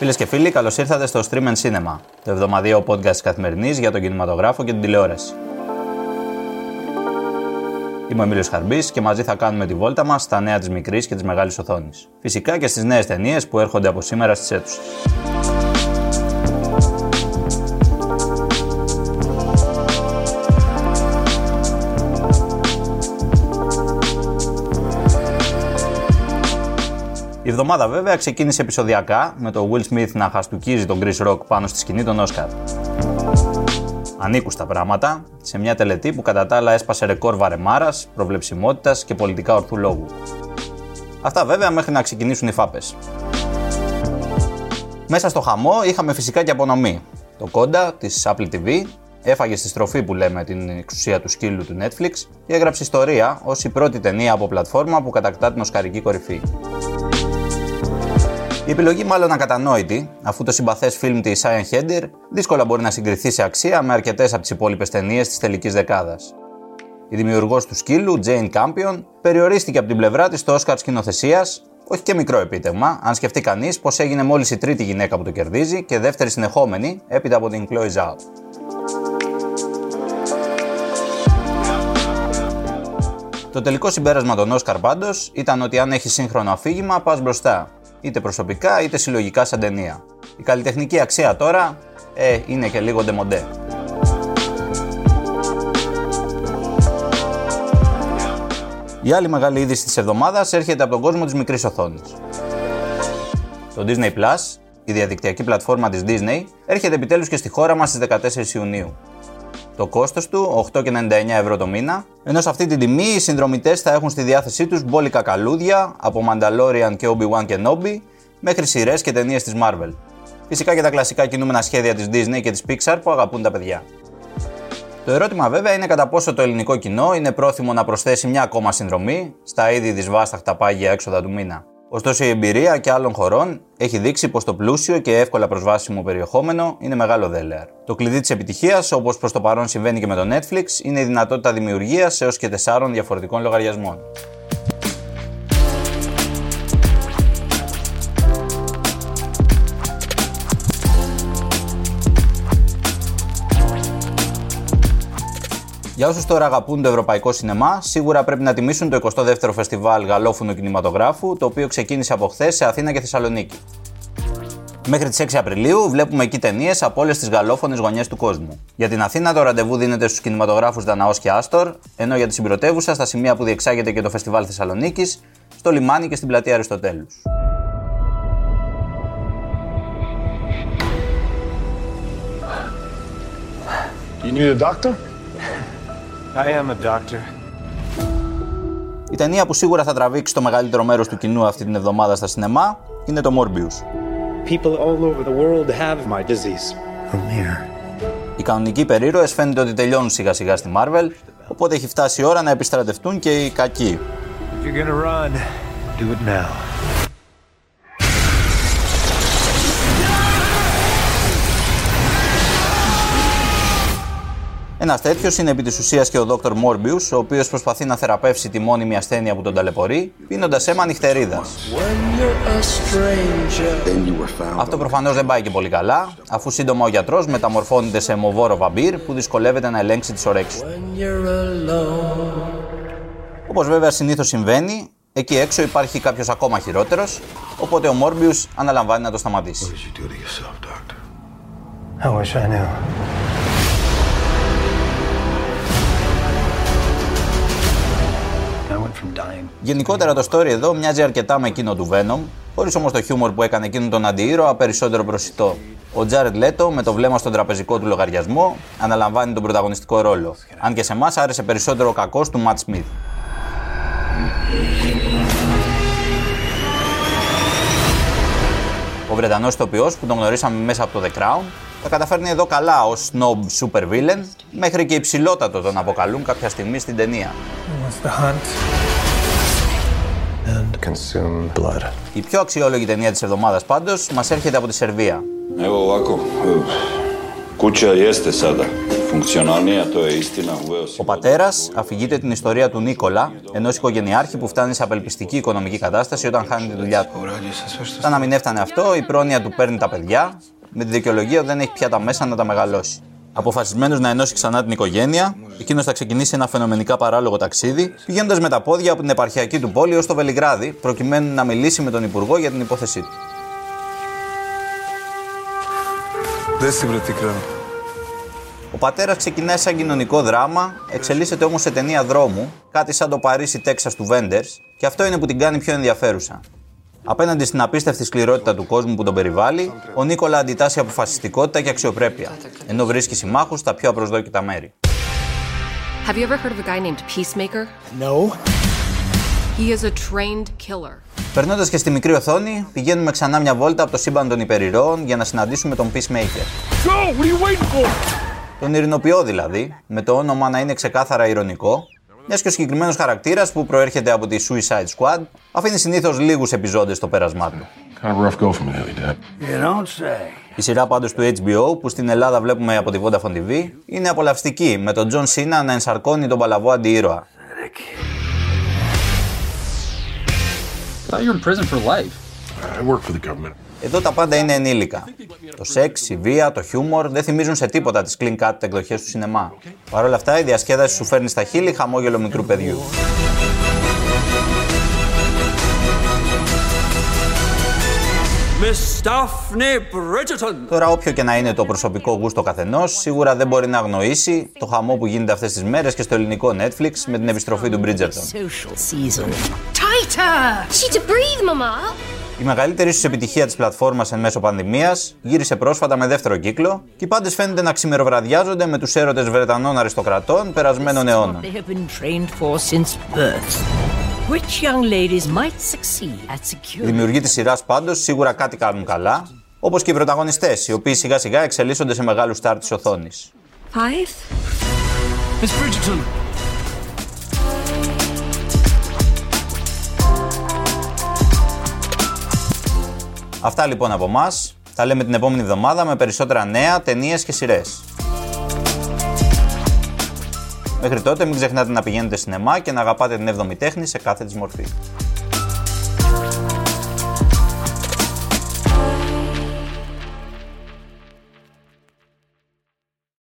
Φίλες και φίλοι, καλώς ήρθατε στο Stream and Cinema, το εβδομαδιαίο podcast τη καθημερινής για τον κινηματογράφο και την τηλεόραση. Είμαι ο Εμίλιος Χαρμπής και μαζί θα κάνουμε τη βόλτα μας στα νέα της μικρής και της μεγάλης οθόνης. Φυσικά και στις νέες ταινίες που έρχονται από σήμερα στις αίθουσες. Η εβδομάδα βέβαια ξεκίνησε επεισοδιακά με το Will Smith να χαστούκίζει τον Chris Rock πάνω στη σκηνή των Oscar. Ανήκουστα πράγματα σε μια τελετή που κατά τα άλλα έσπασε ρεκόρ βαρεμάρας, προβλεψιμότητας και πολιτικά ορθού λόγου. Αυτά βέβαια μέχρι να ξεκινήσουν οι φάπες. Μέσα στο χαμό είχαμε φυσικά και απονομή. Το κόντα της Apple TV έφαγε στη στροφή που λέμε την εξουσία του σκύλου του Netflix και έγραψε ιστορία ως η πρώτη ταινία από πλατφόρμα που κατακτά την οσκαρική κορυφή. Η επιλογή μάλλον ακατανόητη, αφού το συμπαθές φιλμ της Ian Χέντερ δύσκολα μπορεί να συγκριθεί σε αξία με αρκετές από τις υπόλοιπες ταινίες της τελικής δεκάδας. Η δημιουργός του σκύλου, Jane Campion, περιορίστηκε από την πλευρά της στο Όσκαρ σκηνοθεσίας, όχι και μικρό επίτευγμα, αν σκεφτεί κανείς πως έγινε μόλις η τρίτη γυναίκα που το κερδίζει και δεύτερη συνεχόμενη έπειτα από την Chloe Zhao. Το τελικό συμπέρασμα των Όσκαρ πάντως ήταν ότι αν έχεις σύγχρονο αφήγημα, πας μπροστά είτε προσωπικά είτε συλλογικά σαν ταινία. Η καλλιτεχνική αξία τώρα ε, είναι και λίγο ντεμοντέ. Η άλλη μεγάλη είδηση της εβδομάδας έρχεται από τον κόσμο της μικρής οθόνης. Το Disney Plus, η διαδικτυακή πλατφόρμα της Disney, έρχεται επιτέλους και στη χώρα μας στις 14 Ιουνίου. Το κόστος του 8,99 ευρώ το μήνα, ενώ σε αυτή την τιμή οι συνδρομητές θα έχουν στη διάθεσή τους μπόλικα καλούδια από Mandalorian και Obi-Wan και Nobi μέχρι σειρές και ταινίες της Marvel. Φυσικά και τα κλασικά κινούμενα σχέδια της Disney και της Pixar που αγαπούν τα παιδιά. Το ερώτημα βέβαια είναι κατά πόσο το ελληνικό κοινό είναι πρόθυμο να προσθέσει μια ακόμα συνδρομή στα ήδη δυσβάσταχτα πάγια έξοδα του μήνα. Ωστόσο, η εμπειρία και άλλων χωρών έχει δείξει πως το πλούσιο και εύκολα προσβάσιμο περιεχόμενο είναι μεγάλο δέλεαρ. Το κλειδί της επιτυχίας, όπως προς το παρόν συμβαίνει και με το Netflix, είναι η δυνατότητα δημιουργίας έως και τεσσάρων διαφορετικών λογαριασμών. Για όσους τώρα αγαπούν το ευρωπαϊκό σινεμά, σίγουρα πρέπει να τιμήσουν το 22ο Φεστιβάλ Γαλλόφωνου Κινηματογράφου, το οποίο ξεκίνησε από χθες σε Αθήνα και Θεσσαλονίκη. Μέχρι τις 6 Απριλίου βλέπουμε εκεί ταινίες από όλες τις γαλλόφωνες γωνιές του κόσμου. Για την Αθήνα το ραντεβού δίνεται στους κινηματογράφους Δαναό και Άστορ, ενώ για τη συμπρωτεύουσα στα σημεία που διεξάγεται και το Φεστιβάλ Θεσσαλονίκης, στο λιμάνι και στην πλατεία Αριστοτέλους. You need a doctor? I am a doctor. Η ταινία που σίγουρα θα τραβήξει το μεγαλύτερο μέρος του κοινού αυτή την εβδομάδα στα σινεμά είναι το Morbius. People all over the world have my disease. Οι κανονικοί περίρωες φαίνεται ότι τελειώνουν σιγά σιγά στη Marvel, οπότε έχει φτάσει η ώρα να επιστρατευτούν και οι κακοί. If you're gonna run, do it now. Ένας τέτοιος είναι επί της ουσίας και ο Dr. Morbius, ο οποίος προσπαθεί να θεραπεύσει τη μόνιμη ασθένεια που τον ταλαιπωρεί, πίνοντας αίμα νυχτερίδας. Αυτό προφανώς δεν πάει και πολύ καλά, αφού σύντομα ο γιατρός μεταμορφώνεται σε αιμοβόρο βαμπύρ που δυσκολεύεται να ελέγξει τις ορέξει του. Όπως βέβαια συνήθως συμβαίνει, εκεί έξω υπάρχει κάποιος ακόμα χειρότερος, οπότε ο Morbius αναλαμβάνει να το σταματήσει. Γενικότερα το story εδώ μοιάζει αρκετά με εκείνο του Venom, χωρίς όμως το χιούμορ που έκανε εκείνον τον αντιήρωα περισσότερο προσιτό. Ο Jared Leto με το βλέμμα στον τραπεζικό του λογαριασμό αναλαμβάνει τον πρωταγωνιστικό ρόλο. Αν και σε εμάς άρεσε περισσότερο ο κακός του Matt Smith. Ο Βρετανός ηθοποιό που τον γνωρίσαμε μέσα από το The Crown τα καταφέρνει εδώ καλά ως snob super villain, μέχρι και υψηλότατο τον αποκαλούν κάποια στιγμή στην ταινία. Η πιο αξιόλογη ταινία της εβδομάδας πάντως μας έρχεται από τη Σερβία. Ο πατέρας αφηγείται την ιστορία του Νίκολα, ενός οικογενειάρχη που φτάνει σε απελπιστική οικονομική κατάσταση όταν χάνει τη δουλειά του. Σαν να μην έφτανε αυτό, η πρόνοια του παίρνει τα παιδιά, με τη δικαιολογία ότι δεν έχει πια τα μέσα να τα μεγαλώσει. Αποφασισμένος να ενώσει ξανά την οικογένεια, εκείνος θα ξεκινήσει ένα φαινομενικά παράλογο ταξίδι, πηγαίνοντας με τα πόδια από την επαρχιακή του πόλη ως το Βελιγράδι, προκειμένου να μιλήσει με τον Υπουργό για την υπόθεσή του. Ο πατέρας ξεκινάει σαν κοινωνικό δράμα, εξελίσσεται όμως σε ταινία δρόμου, κάτι σαν το Παρίσι Τέξα του Βέντερς, και αυτό είναι που την κάνει πιο ενδιαφέρουσα. Απέναντι στην απίστευτη σκληρότητα του κόσμου που τον περιβάλλει, ο Νίκολα αντιτάσσει αποφασιστικότητα και αξιοπρέπεια, ενώ βρίσκει συμμάχους στα πιο απροσδόκητα μέρη. Have you ever heard of a guy named Peacemaker? No. He is a trained killer. Περνώντας και στη μικρή οθόνη, πηγαίνουμε ξανά μια βόλτα από το σύμπαν των υπερηρώων για να συναντήσουμε τον Peacemaker. Go! What are you waiting for? Τον ειρηνοποιό δηλαδή, με το όνομα να είναι ξεκάθαρα ηρωνικό, μιας και ο συγκεκριμένος χαρακτήρας που προέρχεται από τη Suicide Squad αφήνει συνήθως λίγους επιζώντες στο πέρασμά του. Kind of a rough go for me lately, Dad. You don't say. Η σειρά πάντως του HBO που στην Ελλάδα βλέπουμε από τη Vodafone TV είναι απολαυστική με τον John Cena να ενσαρκώνει τον παλαβό αντιήρωα. I thought you were in prison for life. I work for the government. Εδώ τα πάντα είναι ενήλικα. Το σεξ, η βία, το χιούμορ δεν θυμίζουν σε τίποτα τις clean cut εκδοχές του σινεμά. Παρ' όλα αυτά η διασκέδαση σου φέρνει στα χείλη χαμόγελο μικρού παιδιού. Miss Daphne Bridgerton. Τώρα, όποιο και να είναι το προσωπικό γούστο καθενός, σίγουρα δεν μπορεί να αγνοήσει το χαμό που γίνεται αυτές τις μέρες και στο ελληνικό Netflix με την επιστροφή του Bridgerton. Social season. Tighter! She to breathe, Mama. Η μεγαλύτερη ίσως επιτυχία της πλατφόρμας εν μέσω πανδημίας γύρισε πρόσφατα με δεύτερο κύκλο και οι πάντες φαίνεται να ξημεροβραδιάζονται με τους έρωτες Βρετανών αριστοκρατών περασμένων αιώνων. They have been trained for since birth. Which young ladies might succeed at Οι securing δημιουργοί της σειράς πάντως σίγουρα κάτι κάνουν καλά, όπως και οι πρωταγωνιστές, οι οποίοι σιγά σιγά εξελίσσονται σε μεγάλους στάρ της οθόνης. Αυτά λοιπόν από εμά. Τα λέμε την επόμενη εβδομάδα με περισσότερα νέα, ταινίες και σειρές. Μέχρι τότε μην ξεχνάτε να πηγαίνετε σινεμά και να αγαπάτε την 7η τέχνη σε κάθε της μορφή.